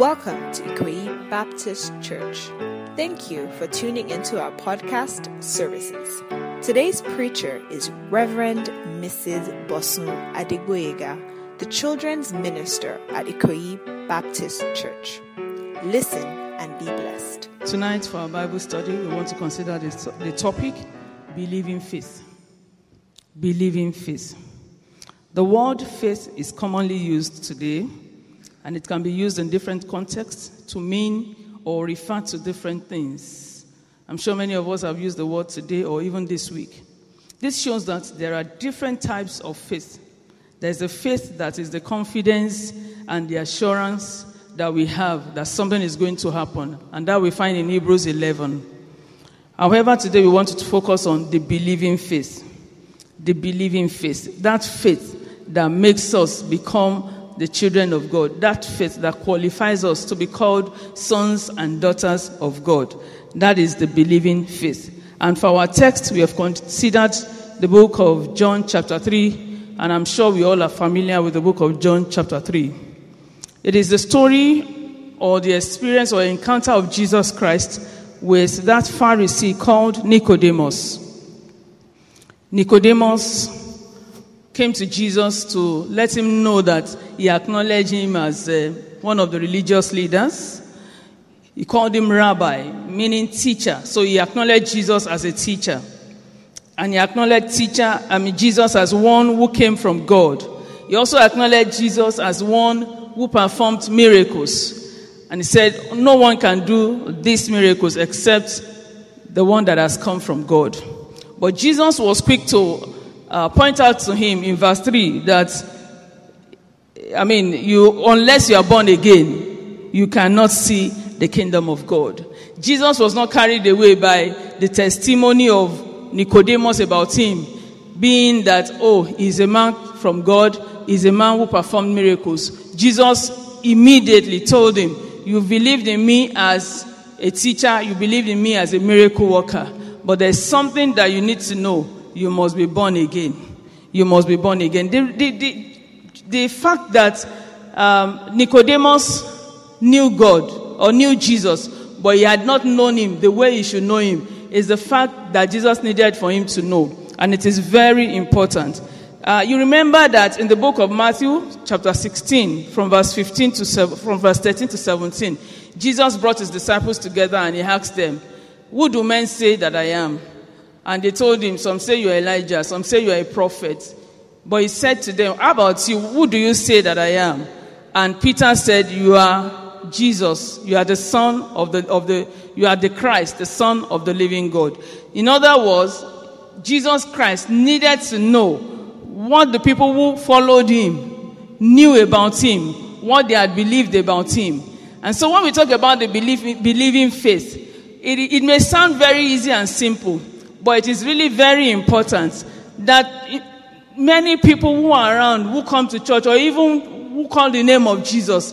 Welcome to Ikoyi Baptist Church. Thank you for tuning into our podcast services. Today's preacher is Reverend Mrs. Bosun Adegboyega, the children's minister at Ikoyi Baptist Church. Listen and be blessed. Tonight, for our Bible study, we want to consider the topic believing faith. Believing faith. The word faith is commonly used today and it can be used in different contexts to mean or refer to different things. I'm sure many of us have used the word today or even this week. This shows that there are different types of faith. There's a faith that is the confidence and the assurance that we have that something is going to happen, and that we find in Hebrews 11. However, today we want to focus on the believing faith. The believing faith. That faith that makes us become the children of God, that faith that qualifies us to be called sons and daughters of God. That is the believing faith. And for our text, we have considered the book of John, chapter 3, and I'm sure we all are familiar with the book of John, chapter 3. It is the story or the experience or encounter of Jesus Christ with that Pharisee called Nicodemus. Nicodemus came to Jesus to let him know that he acknowledged him as uh, one of the religious leaders. He called him rabbi, meaning teacher. So he acknowledged Jesus as a teacher. And he acknowledged teacher, I mean Jesus as one who came from God. He also acknowledged Jesus as one who performed miracles. And he said, No one can do these miracles except the one that has come from God. But Jesus was quick to uh, point out to him in verse 3 that, I mean, you, unless you are born again, you cannot see the kingdom of God. Jesus was not carried away by the testimony of Nicodemus about him, being that, oh, he's a man from God, he's a man who performed miracles. Jesus immediately told him, You believed in me as a teacher, you believed in me as a miracle worker, but there's something that you need to know you must be born again. You must be born again. The, the, the, the fact that um, Nicodemus knew God or knew Jesus, but he had not known him the way he should know him, is the fact that Jesus needed for him to know. And it is very important. Uh, you remember that in the book of Matthew, chapter 16, from verse 15 to from verse 13 to 17, Jesus brought his disciples together and he asked them, Who do men say that I am? And they told him, Some say you're Elijah, some say you're a prophet. But he said to them, How about you? Who do you say that I am? And Peter said, You are Jesus. You are the Son of the, of the you are the Christ, the Son of the living God. In other words, Jesus Christ needed to know what the people who followed him knew about him, what they had believed about him. And so when we talk about the believing, believing faith, it, it may sound very easy and simple. But it is really very important that many people who are around, who come to church, or even who call the name of Jesus,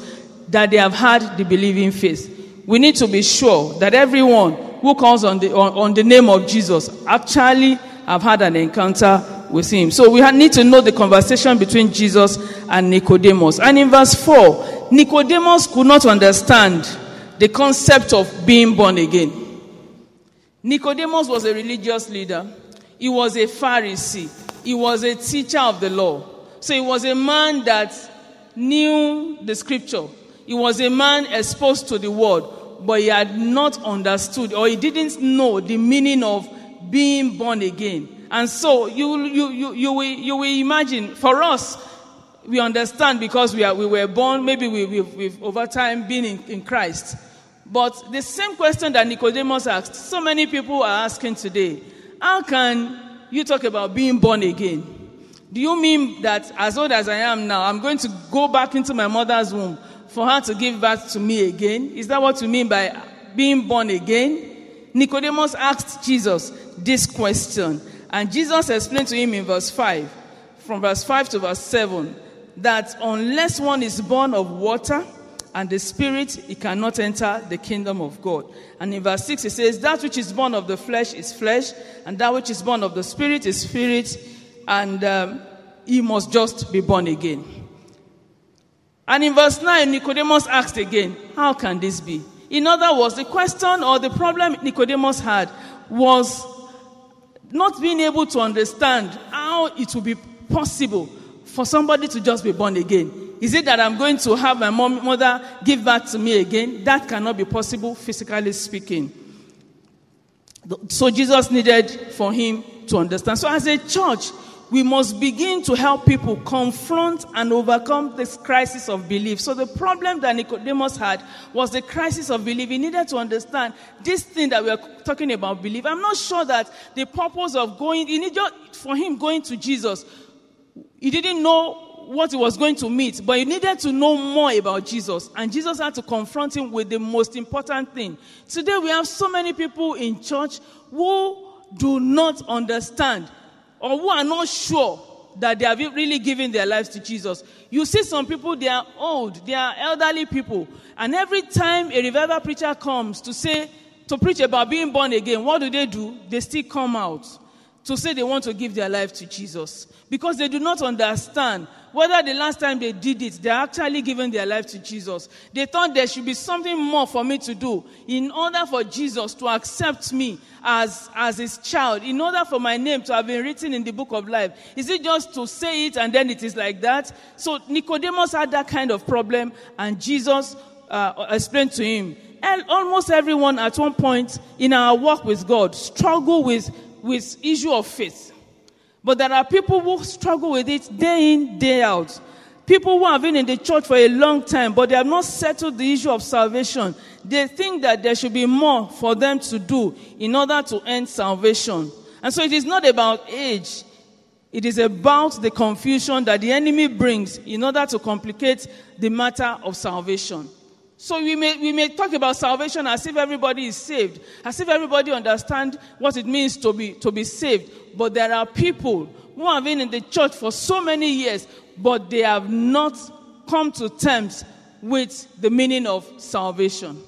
that they have had the believing faith. We need to be sure that everyone who calls on the, on, on the name of Jesus actually have had an encounter with him. So we need to know the conversation between Jesus and Nicodemus. And in verse 4, Nicodemus could not understand the concept of being born again. Nicodemus was a religious leader. He was a Pharisee. He was a teacher of the law. So he was a man that knew the scripture. He was a man exposed to the word, but he had not understood or he didn't know the meaning of being born again. And so you, you, you, you, will, you will imagine, for us, we understand because we, are, we were born, maybe we, we've, we've over time been in, in Christ. But the same question that Nicodemus asked, so many people are asking today how can you talk about being born again? Do you mean that as old as I am now, I'm going to go back into my mother's womb for her to give birth to me again? Is that what you mean by being born again? Nicodemus asked Jesus this question, and Jesus explained to him in verse 5, from verse 5 to verse 7, that unless one is born of water and the spirit, he cannot enter the kingdom of God. And in verse 6, it says, That which is born of the flesh is flesh, and that which is born of the spirit is spirit, and um, he must just be born again. And in verse 9, Nicodemus asked again, How can this be? In other words, the question or the problem Nicodemus had was not being able to understand how it would be possible for somebody to just be born again. Is it that I'm going to have my mom, mother give back to me again? That cannot be possible, physically speaking. So Jesus needed for him to understand. So as a church, we must begin to help people confront and overcome this crisis of belief. So the problem that Nicodemus had was the crisis of belief. He needed to understand this thing that we are talking about belief. I'm not sure that the purpose of going, he needed for him going to Jesus, he didn't know what he was going to meet, but he needed to know more about Jesus. And Jesus had to confront him with the most important thing. Today we have so many people in church who do not understand or who are not sure that they have really given their lives to Jesus. You see some people, they are old, they are elderly people. And every time a revival preacher comes to say, to preach about being born again, what do they do? They still come out to say they want to give their life to Jesus. Because they do not understand whether the last time they did it, they're actually giving their life to Jesus. They thought there should be something more for me to do in order for Jesus to accept me as, as his child, in order for my name to have been written in the book of life. Is it just to say it and then it is like that? So Nicodemus had that kind of problem, and Jesus uh, explained to him. And almost everyone at one point in our walk with God struggle with, with issue of faith. But there are people who struggle with it day in, day out. People who have been in the church for a long time, but they have not settled the issue of salvation. They think that there should be more for them to do in order to end salvation. And so it is not about age. It is about the confusion that the enemy brings in order to complicate the matter of salvation. So we may, we may talk about salvation as if everybody is saved, as if everybody understands what it means to be, to be saved. But there are people who have been in the church for so many years, but they have not come to terms with the meaning of salvation.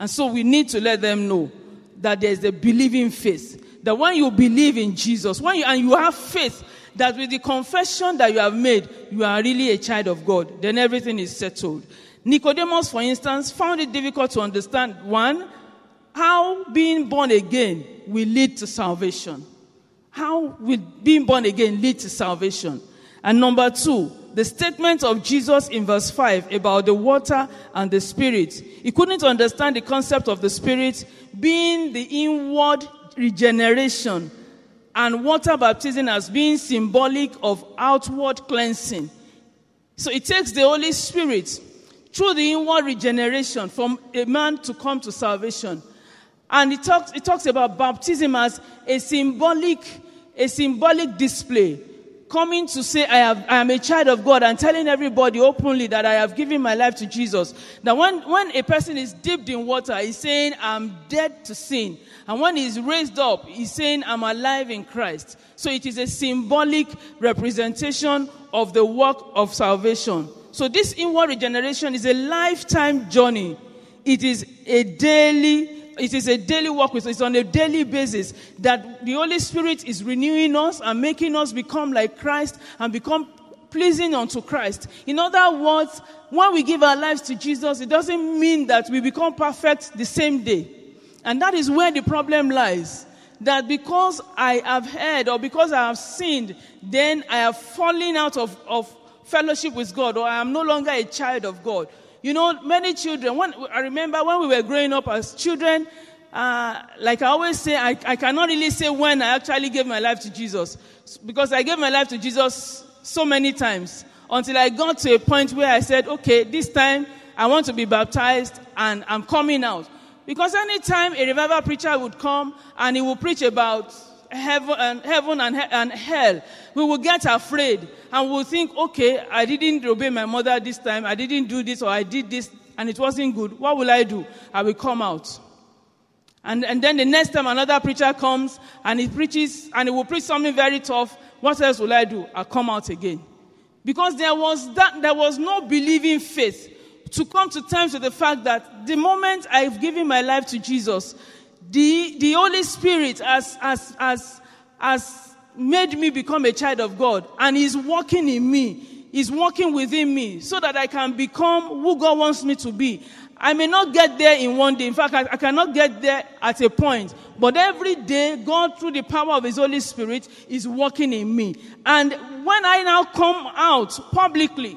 And so we need to let them know that there is a believing faith. That when you believe in Jesus, when you, and you have faith, that with the confession that you have made, you are really a child of God, then everything is settled. Nicodemus, for instance, found it difficult to understand one, how being born again will lead to salvation. How will being born again lead to salvation? And number two, the statement of Jesus in verse 5 about the water and the spirit. He couldn't understand the concept of the spirit being the inward regeneration and water baptism as being symbolic of outward cleansing. So it takes the Holy Spirit through the inward regeneration from a man to come to salvation. And it talks, it talks about baptism as a symbolic, a symbolic display. Coming to say, I, have, I am a child of God and telling everybody openly that I have given my life to Jesus. That when, when a person is dipped in water, he's saying, I'm dead to sin. And when he's raised up, he's saying, I'm alive in Christ. So it is a symbolic representation of the work of salvation. So this inward regeneration is a lifetime journey. It is a daily it is a daily work with it's on a daily basis that the Holy Spirit is renewing us and making us become like Christ and become pleasing unto Christ. In other words, when we give our lives to Jesus, it doesn't mean that we become perfect the same day. And that is where the problem lies. That because I have heard or because I have sinned, then I have fallen out of, of fellowship with God or I am no longer a child of God. You know, many children, when, I remember when we were growing up as children, uh, like I always say, I, I cannot really say when I actually gave my life to Jesus because I gave my life to Jesus so many times until I got to a point where I said, okay, this time I want to be baptized and I'm coming out. Because anytime a revival preacher would come and he would preach about heaven and heaven and, and hell, we will get afraid and we'll think, okay, I didn't obey my mother this time, I didn't do this, or I did this, and it wasn't good. What will I do? I will come out. And, and then the next time another preacher comes and he preaches and he will preach something very tough, what else will I do? I'll come out again. Because there was that, there was no believing faith to come to terms with the fact that the moment I've given my life to Jesus, the, the Holy Spirit has, has, has, has made me become a child of God and He's working in me. is working within me so that I can become who God wants me to be. I may not get there in one day. In fact, I, I, cannot get there at a point. But every day, God, through the power of His Holy Spirit, is working in me. And when I now come out publicly,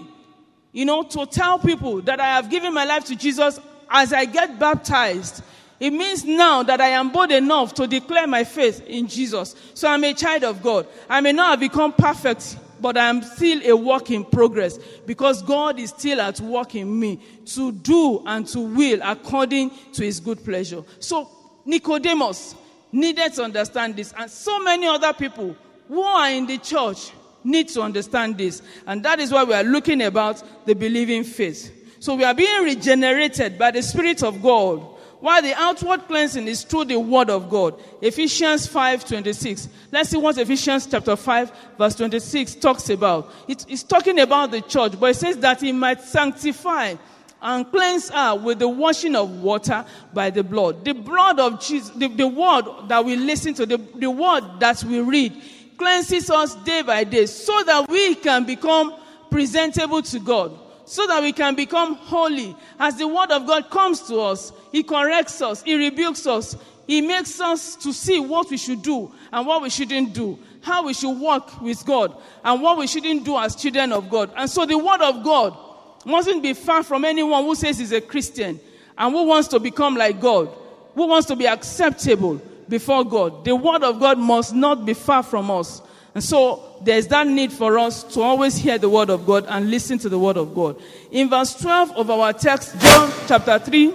you know, to tell people that I have given my life to Jesus as I get baptized, it means now that I am bold enough to declare my faith in Jesus. So I'm a child of God. I may not have become perfect but I am still a work in progress because God is still at work in me to do and to will according to his good pleasure. So Nicodemus needed to understand this, and so many other people who are in the church need to understand this. And that is why we are looking about the believing faith. So we are being regenerated by the Spirit of God while the outward cleansing is through the word of God. Ephesians 5 26. Let's see what Ephesians chapter 5 verse 26 talks about. it's talking about the church, but it says that he might sanctify and cleanse her with the washing of water by the blood. The blood of Jesus, the, the word that we listen to, the, the word that we read, cleanses us day by day so that we can become presentable to God so that we can become holy. As the word of God comes to us, He corrects us, He rebukes us, He makes us to see what we should do and what we shouldn't do, how we should walk with God and what we shouldn't do as children of God. And so the word of God mustn't be far from anyone who says he's a Christian and who wants to become like God, who wants to be acceptable before God. The word of God must not be far from us. And so there's that need for us to always hear the word of God and listen to the word of God. In verse 12 of our text, John chapter 3,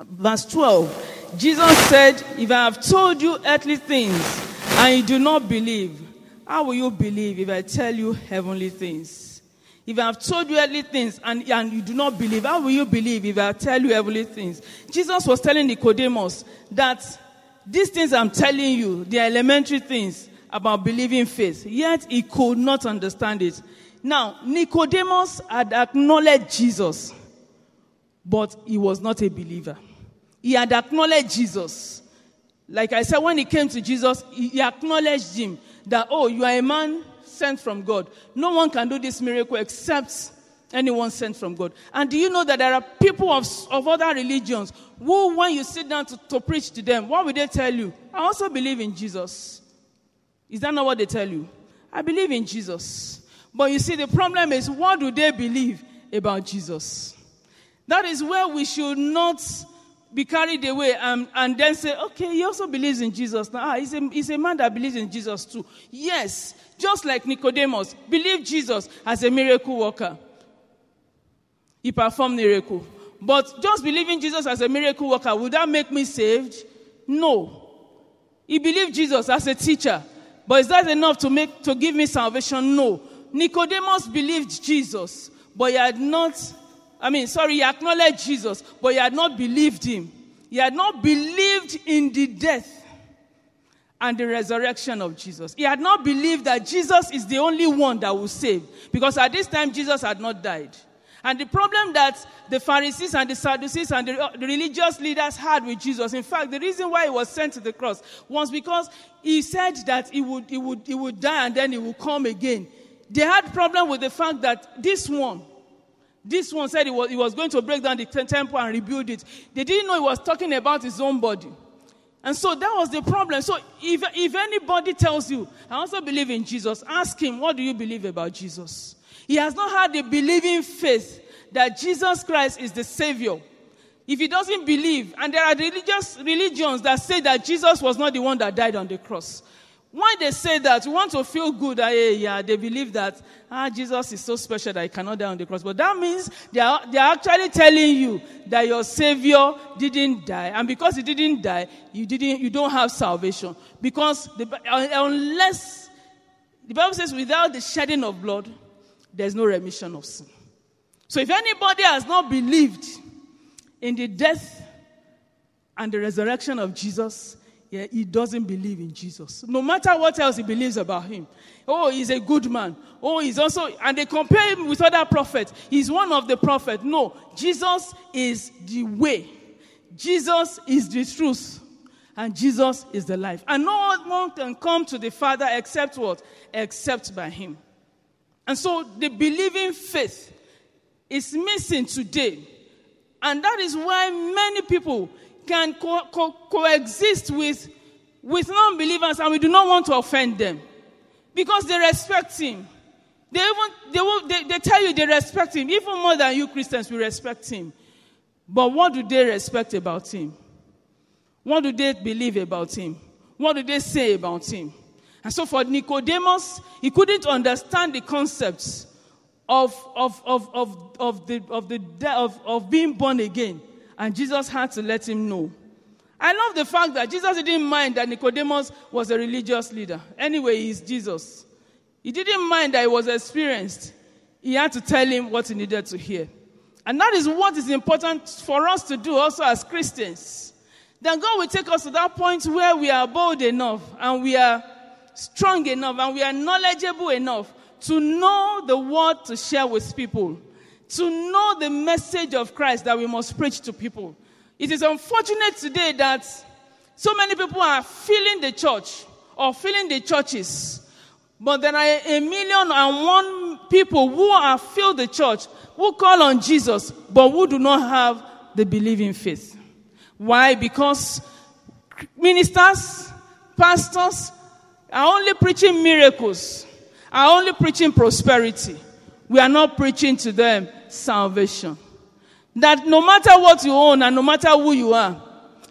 verse 12, Jesus said, If I have told you earthly things and you do not believe, how will you believe if I tell you heavenly things? If I have told you earthly things and, and you do not believe, how will you believe if I tell you heavenly things? Jesus was telling Nicodemus that these things I'm telling you, they are elementary things about believing faith, yet he could not understand it. Now, Nicodemus had acknowledged Jesus, but he was not a believer. He had acknowledged Jesus. Like I said, when he came to Jesus, he acknowledged him that, oh, you are a man sent from God. No one can do this miracle except anyone sent from God. And do you know that there are people of, of other religions who, when you sit down to, to preach to them, what will they tell you? I also believe in Jesus. Is that not what they tell you? I believe in Jesus. But you see, the problem is what do they believe about Jesus? That is where we should not be carried away and, and then say, okay, he also believes in Jesus. Now, ah, he's a, he's a man that believes in Jesus too. Yes, just like Nicodemus, believe Jesus as a miracle worker. He performed miracle. But just believing Jesus as a miracle worker, would that make me saved? No. He believed Jesus as a teacher. But is that enough to make to give me salvation? No. Nicodemus believed Jesus, but he had not, I mean, sorry, he acknowledged Jesus, but he had not believed him. He had not believed in the death and the resurrection of Jesus. He had not believed that Jesus is the only one that will save, because at this time Jesus had not died. And the problem that the Pharisees and the Sadducees and the, uh, the, religious leaders had with Jesus, in fact, the reason why he was sent to the cross was because he said that he would, he would, he would die and then he would come again. They had problem with the fact that this one, this one said he was, he was going to break down the temple and rebuild it. They didn't know he was talking about his own body. And so that was the problem. So if, if anybody tells you, I also believe in Jesus, ask him, what do you believe about Jesus? He has not had the believing faith that Jesus Christ is the Savior. If he doesn't believe, and there are religious religions that say that Jesus was not the one that died on the cross. When they say that, we want to feel good, yeah, yeah, they believe that ah, Jesus is so special that he cannot die on the cross. But that means they are, they are actually telling you that your Savior didn't die. And because he didn't die, you, didn't, you don't have salvation. Because the, unless, the Bible says, without the shedding of blood, there's no remission of sin. So if anybody has not believed in the death and the resurrection of Jesus, yeah, he doesn't believe in Jesus. No matter what else he believes about him. Oh, he's a good man. Oh, he's also, and they compare him with other prophets. He's one of the prophets. No, Jesus is the way. Jesus is the truth. And Jesus is the life. And no one can come to the Father except what? Except by him. And so the believing faith is missing today. And that is why many people can co- co- coexist with, with non believers and we do not want to offend them because they respect him. They even they, will, they, they tell you they respect him even more than you Christians we respect him. But what do they respect about him? What do they believe about him? What do they say about him? And so for Nicodemus, he couldn't understand the concepts of, of, of, of, of, the, of, the, of, of being born again. And Jesus had to let him know. I love the fact that Jesus didn't mind that Nicodemus was a religious leader. Anyway, he's Jesus. He didn't mind that he was experienced. He had to tell him what he needed to hear. And that is what is important for us to do also as Christians. Then God will take us to that point where we are bold enough and we are strong enough and we are knowledgeable enough to know the word to share with people, to know the message of Christ that we must preach to people. It is unfortunate today that so many people are filling the church or filling the churches, but there are a million and one people who are filled the church, who call on Jesus, but who do not have the believing faith. Why? Because ministers, pastors, are only preaching miracles, are only preaching prosperity. We are not preaching to them salvation. That no matter what you own and no matter who you are,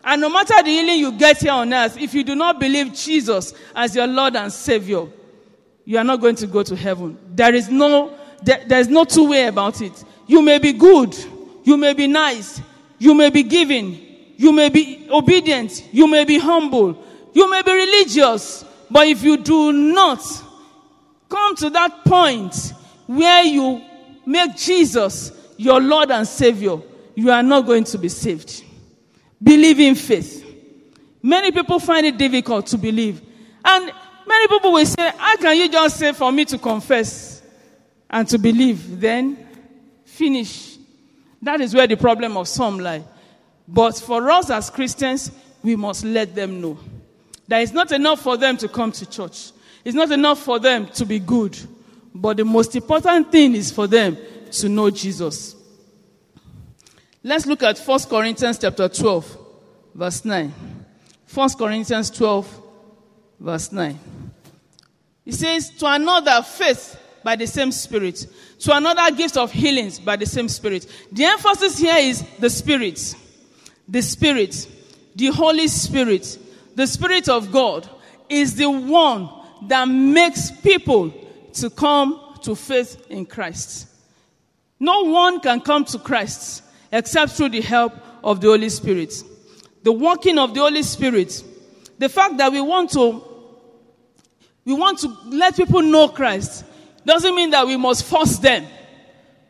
and no matter the healing you get here on earth, if you do not believe Jesus as your Lord and Savior, you are not going to go to heaven. There is no, there, there's no two way about it. You may be good, you may be nice, you may be giving, you may be obedient, you may be humble, you may be religious, but if you do not come to that point where you make Jesus your Lord and Savior, you are not going to be saved. Believe in faith. Many people find it difficult to believe. And many people will say, How can you just say for me to confess and to believe? Then finish. That is where the problem of some lie. But for us as Christians, we must let them know. That it's not enough for them to come to church. It's not enough for them to be good. But the most important thing is for them to know Jesus. Let's look at 1 Corinthians chapter 12, verse 9. 1 Corinthians 12, verse 9. It says, To another, faith by the same Spirit. To another, gift of healings by the same Spirit. The emphasis here is the Spirit. The Spirit. The Holy Spirit the Spirit of God is the one that makes people to come to faith in Christ. No one can come to Christ except through the help of the Holy Spirit. The working of the Holy Spirit, the fact that we want to we want to let people know Christ doesn't mean that we must force them.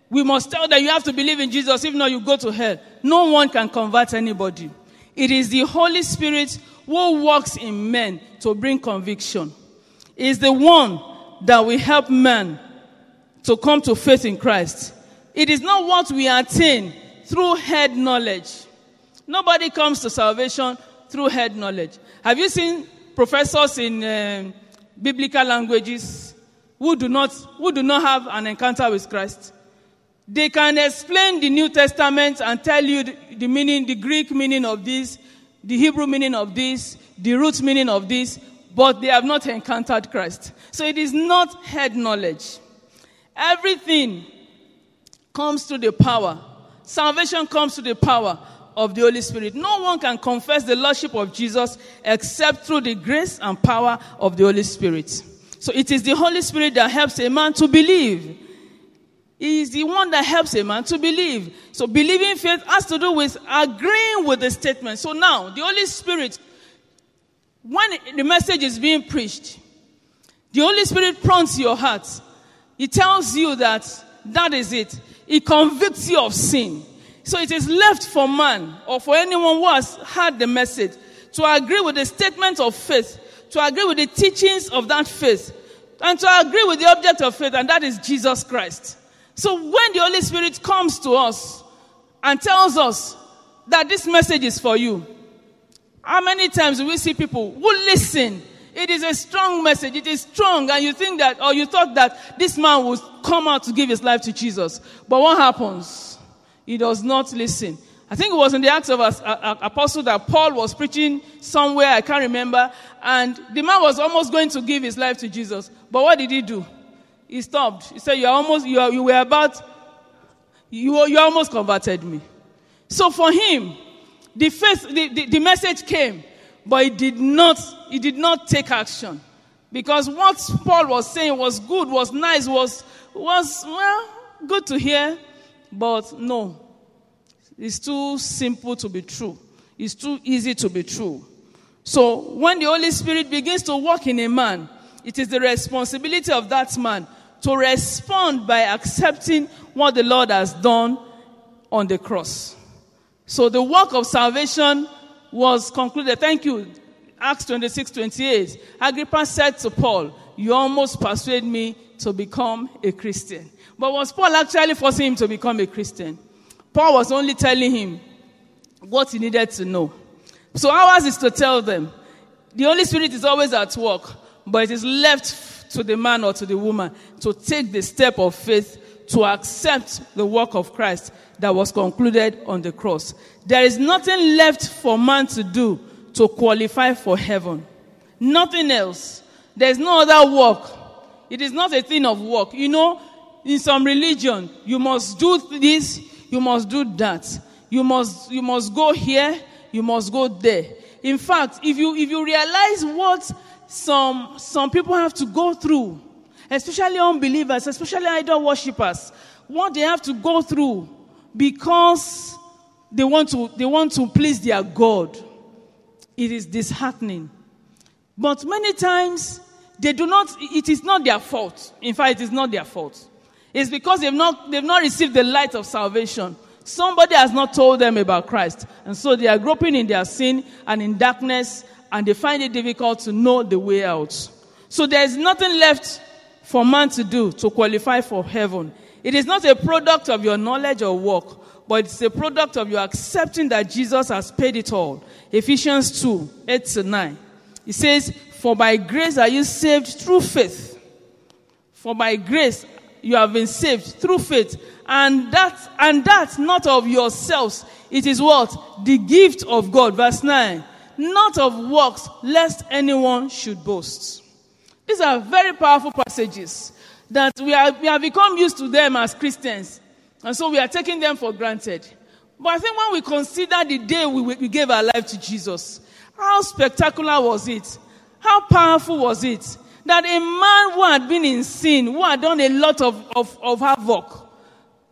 We must tell them you have to believe in Jesus, if not, you go to hell. No one can convert anybody. It is the Holy Spirit who works in men to bring conviction is the one that will help man to come to faith in Christ. It is not what we attain through head knowledge. Nobody comes to salvation through head knowledge. Have you seen professors in uh, biblical languages who do not who do not have an encounter with Christ? They can explain the New Testament and tell you the, the meaning, the Greek meaning of this, the Hebrew meaning of this, the root meaning of this, but they have not encountered Christ. So it is not head knowledge. Everything comes to the power. Salvation comes to the power of the Holy Spirit. No one can confess the Lordship of Jesus except through the grace and power of the Holy Spirit. So it is the Holy Spirit that helps a man to believe. He is the one that helps a man to believe. So believing faith has to do with agreeing with the statement. So now, the Holy Spirit, when the message is being preached, the Holy Spirit prompts your heart. He tells you that that is it. He convicts you of sin. So it is left for man or for anyone who has heard the message to agree with the statement of faith, to agree with the teachings of that faith, and to agree with the object of faith, and that is Jesus Christ. So when the Holy Spirit comes to us and tells us that this message is for you, how many times do we see people who listen It is a strong message. It is strong. And you think that, or you thought that this man would come out to give his life to Jesus. But what happens? He does not listen. I think it was in the Acts of Apostle that Paul was preaching somewhere, I can't remember, and the man was almost going to give his life to Jesus. But what did he do? He stopped. He said, You are almost, you, are, you were about, you, you almost converted me. So for him, the, faith, the, the, the message came, but he did not, he did not take action. Because what Paul was saying was good, was nice, was, was, well, good to hear, but no. It's too simple to be true. It's too easy to be true. So when the Holy Spirit begins to work in a man, it is the responsibility of that man to respond by accepting what the Lord has done on the cross. So the work of salvation was concluded. Thank you. Acts 26, 28. Agrippa said to Paul, You almost persuade me to become a Christian. But was Paul actually forcing him to become a Christian? Paul was only telling him what he needed to know. So ours is to tell them. The Holy Spirit is always at work, but it is left to the man or to the woman to take the step of faith to accept the work of Christ that was concluded on the cross. There is nothing left for man to do to qualify for heaven. Nothing else. There's no other work. It is not a thing of work. You know, in some religion, you must do this, you must do that. You must, you must go here, you must go there. In fact, if you, if you realize what some, some people have to go through, especially unbelievers, especially idol worshippers, what they have to go through because they want to, they want to please their God, it is disheartening. But many times, they do not, it is not their fault. In fact, it is not their fault. It's because they've not, they've not received the light of salvation. Somebody has not told them about Christ. And so they are groping in their sin and in darkness, and they find it difficult to know the way out. So there's nothing left for man to do to qualify for heaven. It is not a product of your knowledge or work, but it's a product of your accepting that Jesus has paid it all. Ephesians 2 8 to 9. It says, For by grace are you saved through faith. For by grace you have been saved through faith. And that, and that not of yourselves. It is what? The gift of God. Verse 9. Not of works, lest anyone should boast. These are very powerful passages that we, are, we have become used to them as Christians. And so we are taking them for granted. But I think when we consider the day we, we gave our life to Jesus, how spectacular was it? How powerful was it? that a man who had been in sin, who had done a lot of, of, of havoc,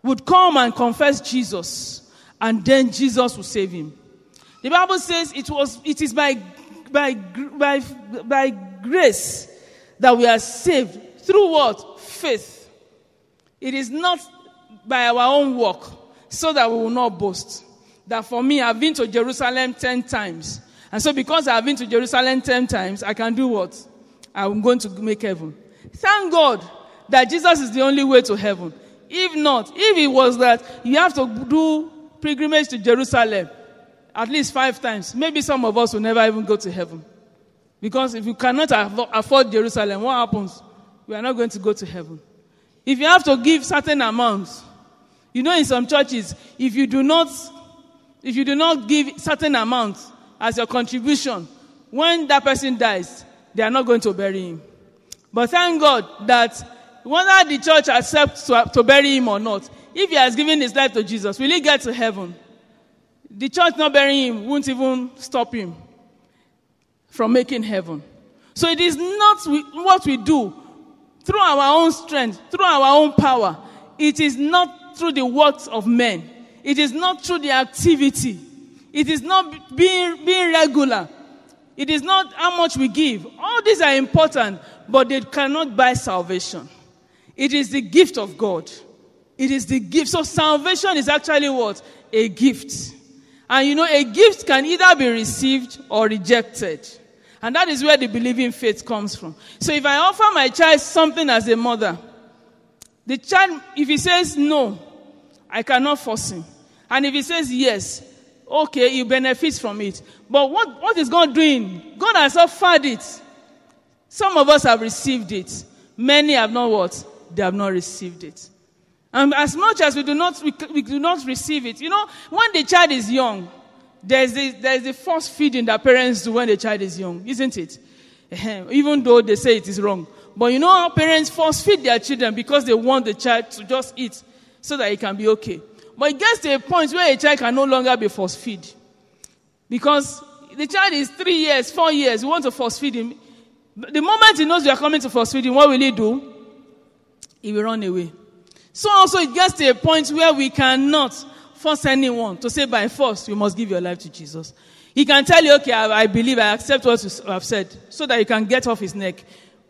would come and confess Jesus, and then Jesus would save him. The Bible says it was it is by by by, by grace that we are saved through what faith. It is not by our own work, so that we will not boast. That for me, I've been to Jerusalem ten times, and so because I've been to Jerusalem ten times, I can do what I'm going to make heaven. Thank God that Jesus is the only way to heaven. If not, if it was that you have to do pilgrimage to Jerusalem at least five times, maybe some of us will never even go to heaven. Because if you cannot afford Jerusalem, what happens? We are not going to go to heaven. If you have to give certain amounts, you know, in some churches, if you do not, if you do not give certain amounts as your contribution, when that person dies, they are not going to bury him. But thank God that whether the church accepts to, to bury him or not, if he has given his life to Jesus, will he get to heaven? The church not burying him won't even stop him from making heaven. So it is not what we do through our own strength, through our own power. It is not through the works of men. It is not through the activity. It is not being, being regular. It is not how much we give. All these are important, but they cannot buy salvation. It is the gift of God. It is the gift. So salvation is actually what? A gift. And you know, a gift can either be received or rejected. And that is where the believing faith comes from. So if I offer my child something as a mother, the child, if he says no, I cannot force him. And if he says yes, okay, he benefits from it. But what, what is God doing? God has offered it. Some of us have received it. Many have not what? They have not received it. And as much as we do not, we, we do not receive it, you know, when the child is young, there's the, there's the first feeding that parents do when the child is young, isn't it? Even though they say it is wrong. But you know how parents force feed their children because they want the child to just eat so that it can be okay. But it gets to a point where a child can no longer be force feed. Because the child is three years, four years, you want to force feed him. The moment he knows you are coming to force feed him, what will he do? He will run away. So also it gets to a point where we cannot force anyone to say by force, you must give your life to Jesus. He can tell you, okay, I, I believe, I accept what you have said, so that you can get off his neck.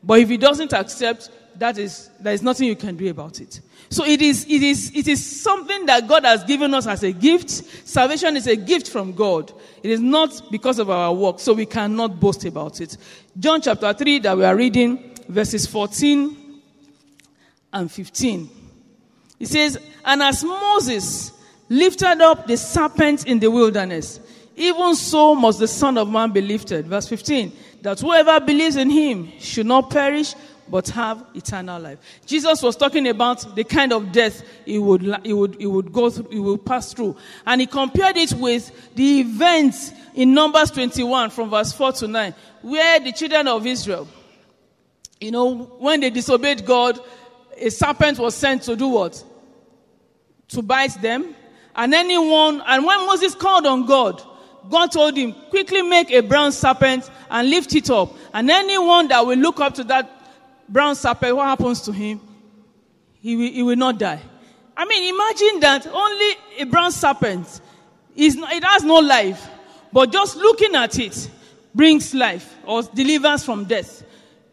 But if he doesn't accept, that is, there is nothing you can do about it. So it is, it is, it is something that God has given us as a gift. Salvation is a gift from God. It is not because of our work, so we cannot boast about it. John chapter 3 that we are reading, verses 14 and 15. It says, And as Moses lifted up the serpent in the wilderness, even so must the Son of Man be lifted. Verse 15. That whoever believes in him should not perish, but have eternal life. Jesus was talking about the kind of death he would, he would, he would go through, he would pass through. And he compared it with the events in Numbers 21 from verse 4 to 9, where the children of Israel, you know, when they disobeyed God, a serpent was sent to do what? to bite them. And anyone, and when Moses called on God, God told him, quickly make a brown serpent and lift it up. And anyone that will look up to that brown serpent, what happens to him? He will, he will not die. I mean, imagine that only a brown serpent is, it has no life, but just looking at it brings life or delivers from death.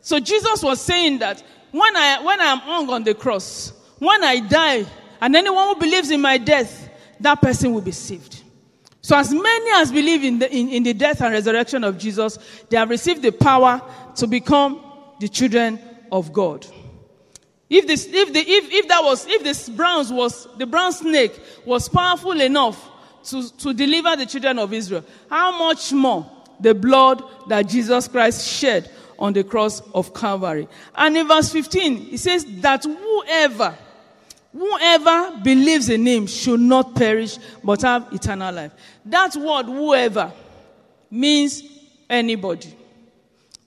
So Jesus was saying that when I, when I am hung on the cross, when I die, and anyone who believes in my death, that person will be saved. So as many as believe in the, in, in the death and resurrection of Jesus, they have received the power to become the children of God. If this, if the, if, if that was, if this bronze was, the brown snake was powerful enough to, to deliver the children of Israel, how much more the blood that Jesus Christ shed on the cross of Calvary. And in verse 15, it says that whoever Whoever believes in him should not perish but have eternal life. That word, whoever, means anybody.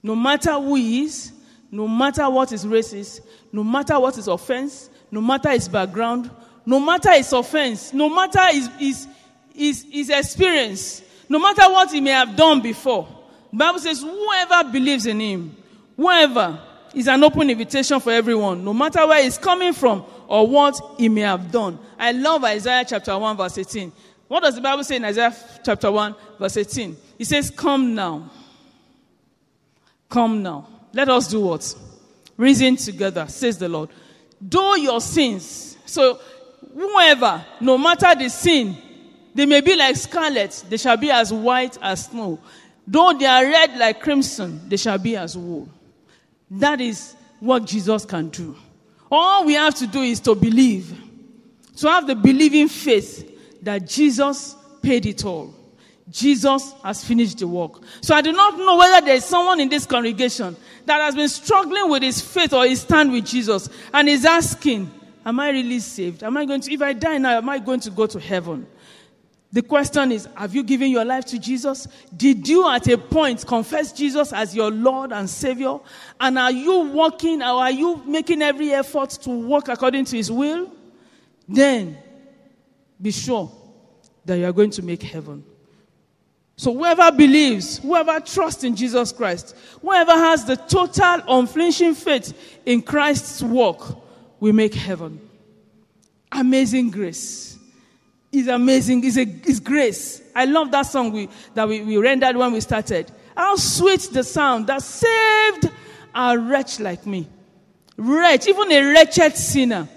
No matter who he is, no matter what his race is, no matter what his offense, no matter his background, no matter his offense, no matter his, his, his, his experience, no matter what he may have done before. The Bible says, whoever believes in him, whoever is an open invitation for everyone, no matter where he's coming from or what he may have done. I love Isaiah chapter 1 verse 18. What does the Bible say in Isaiah chapter 1 verse 18? It says, Come now. Come now. Let us do what? Reason together, says the Lord. Do your sins, so whoever, no matter the sin, they may be like scarlet, they shall be as white as snow. Though they are red like crimson, they shall be as wool. That is what Jesus can do. All we have to do is to believe. To have the believing faith that Jesus paid it all. Jesus has finished the work. So I do not know whether there is someone in this congregation that has been struggling with his faith or his stand with Jesus and is asking, Am I really saved? Am I going to, if I die now, am I going to go to heaven? The question is, have you given your life to Jesus? Did you at a point confess Jesus as your Lord and Savior? And are you walking or are you making every effort to walk according to His will? Then be sure that you are going to make heaven. So whoever believes, whoever trusts in Jesus Christ, whoever has the total unflinching faith in Christ's work will make heaven. Amazing grace is amazing. It's, a, it's grace. I love that song we, that we, we rendered when we started. How sweet the sound that saved a wretch like me. Wretch, even a wretched sinner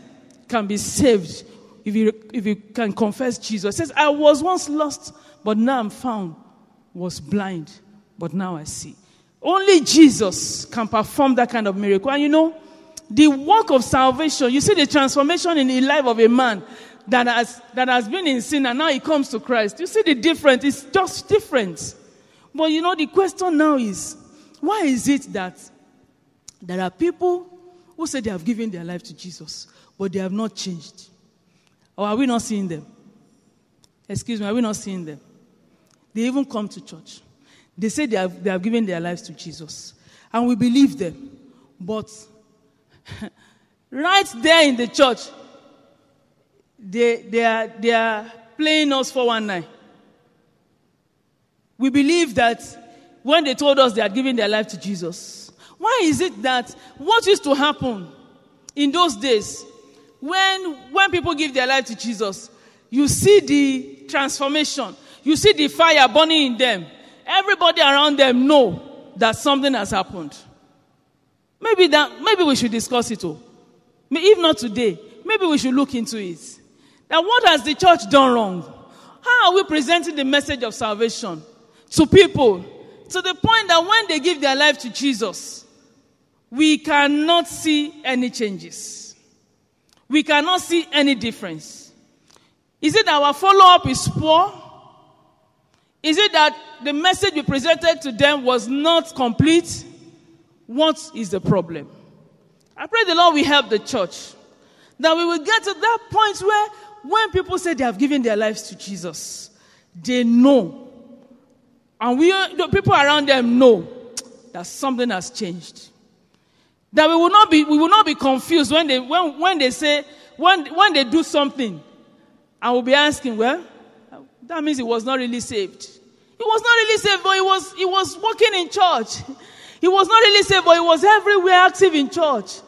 can be saved if you, if you can confess Jesus. It says, I was once lost, but now I'm found. Was blind, but now I see. Only Jesus can perform that kind of miracle. And you know, the work of salvation, you see the transformation in the life of a man that has, that has been in sin and now he comes to Christ. You see the difference? It's just different. But you know, the question now is why is it that There are people who say they have given their life to Jesus, but they have not changed. Or are we not seeing them? Excuse me, are we not seeing them? They even come to church. They say they have, they have given their lives to Jesus. And we believe them. But right there in the church, they, they, are, they are playing us 419. We believe that when they told us they had given their life to Jesus, why is it that what used to happen in those days when, when people give their life to Jesus, you see the transformation, you see the fire burning in them. Everybody around them know that something has happened. Maybe that maybe we should discuss it all. If not today, maybe we should look into it. Now, what has the church done wrong? How are we presenting the message of salvation to people to the point that when they give their life to Jesus, we cannot see any changes? We cannot see any difference. Is it that our follow up is poor? Is it that the message we presented to them was not complete? What is the problem? I pray the Lord will help the church that we will get to that point where when people say they have given their lives to Jesus, they know. And we, the people around them know that something has changed. That we will not be, we will not be confused when they, when, when they say, when, when they do something, and we'll be asking, well, that means he was not really saved. He was not really saved, but he was, he was working in church. He was not really saved, but he was everywhere active in church.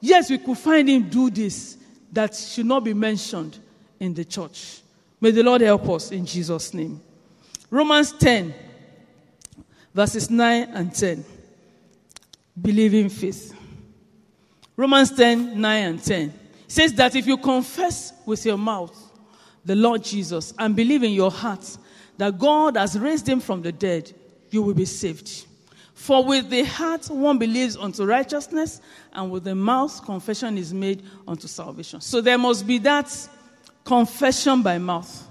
Yes, we could find him do this that should not be mentioned in the church. May the Lord help us in Jesus' name. Romans 10, verses 9 and 10. Believing faith. Romans 10, 9 and 10. says that if you confess with your mouth the Lord Jesus and believe in your heart that God has raised him from the dead, you will be saved. For with the heart one believes unto righteousness, and with the mouth confession is made unto salvation. So there must be that confession by mouth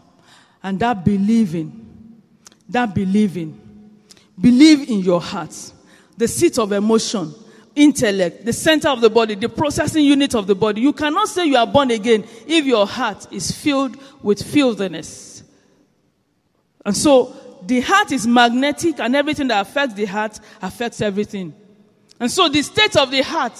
and that believing. That believing. Believe in your heart. The seat of emotion, intellect, the center of the body, the processing unit of the body. You cannot say you are born again if your heart is filled with filthiness. And so the heart is magnetic and everything that affects the heart affects everything. And so the state of the heart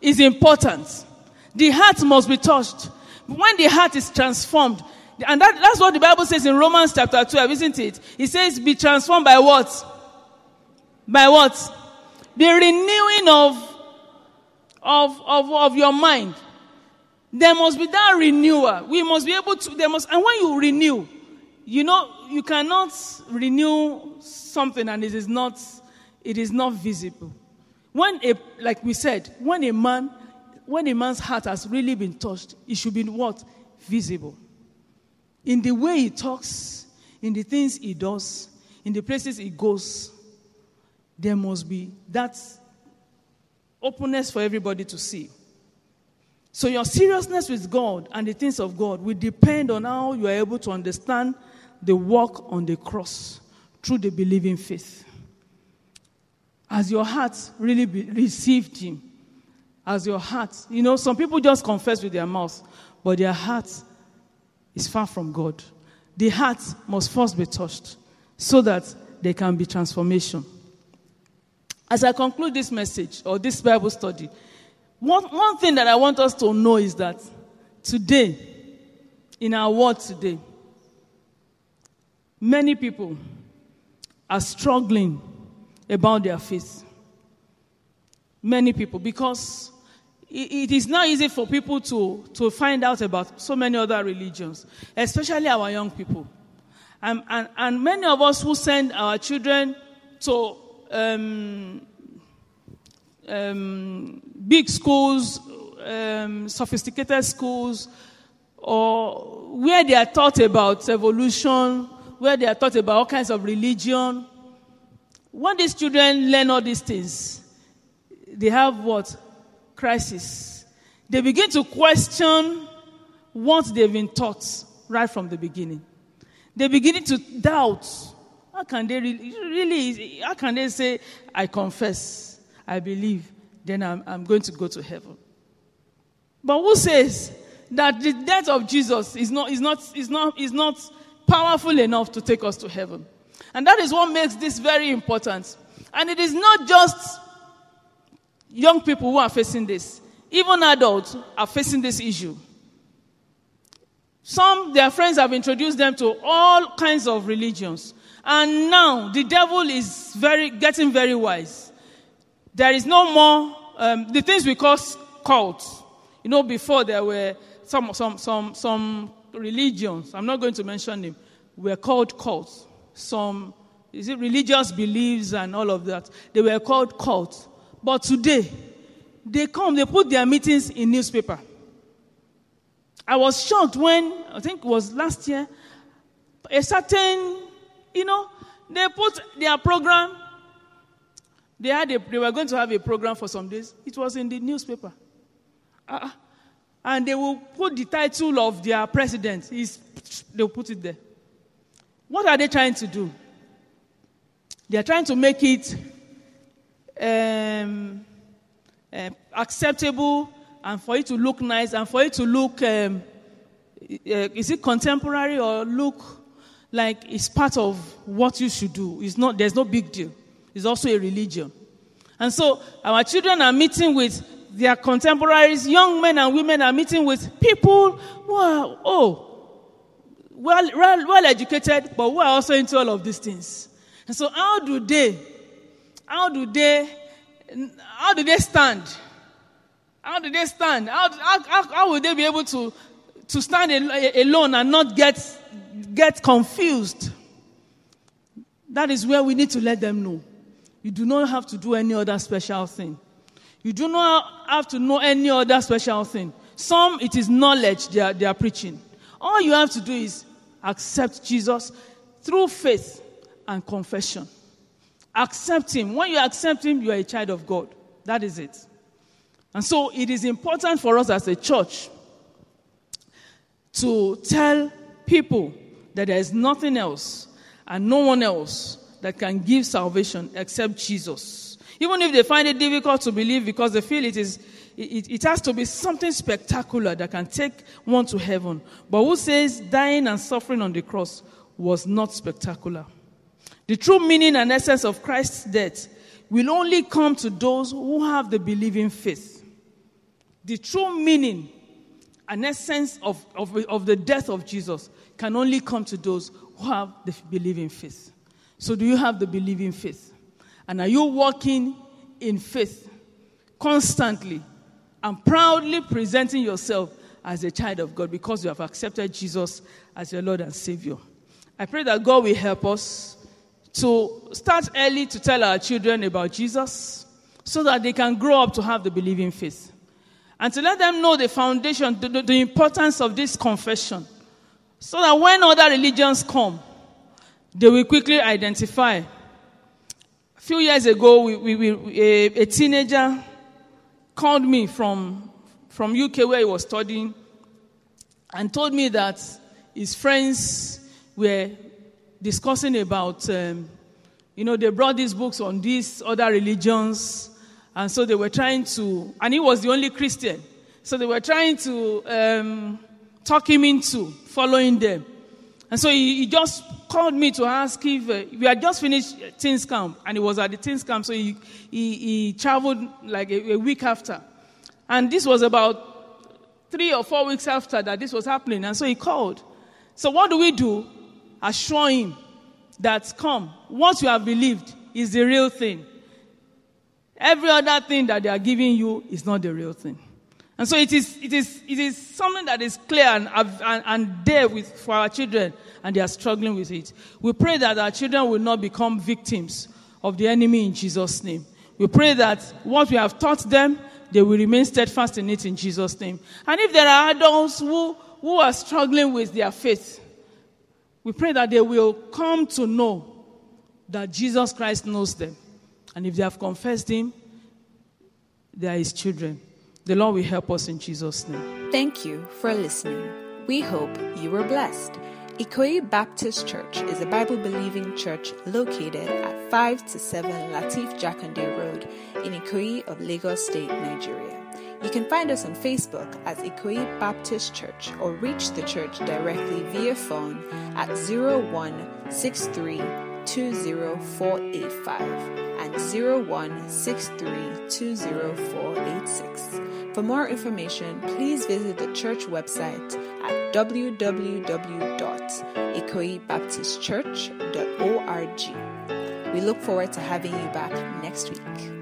is important. The heart must be touched. When the heart is transformed, and that, that's what the Bible says in Romans chapter 12, isn't it? It says, be transformed by what? By what? The renewing of, of, of, of your mind. There must be that renewal. We must be able to, there must, and when you renew, you know, you cannot renew something and it is not, it is not visible. When a, like we said, when a man, when a man's heart has really been touched, it should be what? Visible. In the way he talks, in the things he does, in the places he goes, there must be that openness for everybody to see. So your seriousness with God and the things of God will depend on how you are able to understand the work on the cross through the believing faith. As your heart really be, received Him, as your heart, you know, some people just confess with their mouth, but their heart is far from God. The heart must first be touched so that there can be transformation. As I conclude this message or this Bible study, one, one thing that I want us to know is that today, in our world today, Many people are struggling about their faith. Many people, because it is not easy for people to, to find out about so many other religions, especially our young people. And, and, and many of us who send our children to um, um, big schools, um, sophisticated schools, or where they are taught about evolution, where they are taught about all kinds of religion. When these children learn all these things, they have what? Crisis. They begin to question what they've been taught right from the beginning. They begin to doubt. How can they really, really how can they say, I confess, I believe? then I'm, I'm going to go to heaven. But who says that the death of Jesus is not, is, not, is, not, is not powerful enough to take us to heaven? And that is what makes this very important. And it is not just young people who are facing this, even adults are facing this issue. Some, their friends have introduced them to all kinds of religions. And now the devil is very, getting very wise. There is no more, um, the things we call cults. You know, before there were some, some, some, some religions, I'm not going to mention them, were called cults. Some, is it religious beliefs and all of that? They were called cults. But today, they come, they put their meetings in newspaper. I was shocked when, I think it was last year, a certain, you know, they put their program, they, had a, they were going to have a program for some days. It was in the newspaper. Uh, and they will put the title of their president. He's, they'll put it there. What are they trying to do? They are trying to make it um, uh, acceptable and for it to look nice and for it to look, um, uh, is it contemporary or look like it's part of what you should do? It's not, there's no big deal. It's also a religion. And so our children are meeting with their contemporaries, young men and women are meeting with people who are, oh, well, well, well educated, but who are also into all of these things. And so how do they, how do they, how do they stand? How do they stand? How, how, how, will they be able to, to stand alone and not get, get confused? That is where we need to let them know. You do not have to do any other special thing. You do not have to know any other special thing. Some, it is knowledge they are, they are preaching. All you have to do is accept Jesus through faith and confession. Accept Him. When you accept Him, you are a child of God. That is it. And so it is important for us as a church to tell people that there is nothing else and no one else that can give salvation except Jesus. Even if they find it difficult to believe because they feel it is it, it, has to be something spectacular that can take one to heaven. But who says dying and suffering on the cross was not spectacular? The true meaning and essence of Christ's death will only come to those who have the believing faith. The true meaning and essence of, of, of the death of Jesus can only come to those who have the believing faith. So, do you have the believing faith? And are you walking in faith constantly and proudly presenting yourself as a child of God because you have accepted Jesus as your Lord and Savior? I pray that God will help us to start early to tell our children about Jesus so that they can grow up to have the believing faith and to let them know the foundation, the, the, the importance of this confession, so that when other religions come, they will quickly identify. A few years ago, we, we, we, a, a, teenager called me from, from UK where he was studying and told me that his friends were discussing about, um, you know, they brought these books on these other religions and so they were trying to, and he was the only Christian. So they were trying to um, talk him into following them. And so he, he just called me to ask if uh, we had just finished teens camp, and he was at the teens camp, so he, he, he traveled like a, a week after. And this was about three or four weeks after that this was happening. And so he called. So what do we do? Assure him that, come, what you have believed is the real thing. Every other thing that they are giving you is not the real thing. And so it is, it is, it is something that is clear and, and, and there with, for our children, and they are struggling with it. We pray that our children will not become victims of the enemy in Jesus' name. We pray that what we have taught them, they will remain steadfast in it in Jesus' name. And if there are adults who, who are struggling with their faith, we pray that they will come to know that Jesus Christ knows them and if they have confessed Him, they are His children. The Lord will help us in Jesus' name. Thank you for listening. We hope you were blessed. Ikoyi Baptist Church is a Bible believing church located at 5 to 7 Latif Jakande Road in Ikoyi of Lagos State, Nigeria. You can find us on Facebook as Ikoyi Baptist Church or reach the church directly via phone at 0163204485 and 0163204486. For more information, please visit the church website at www.ikoyibaptistchurch.org. We look forward to having you back next week.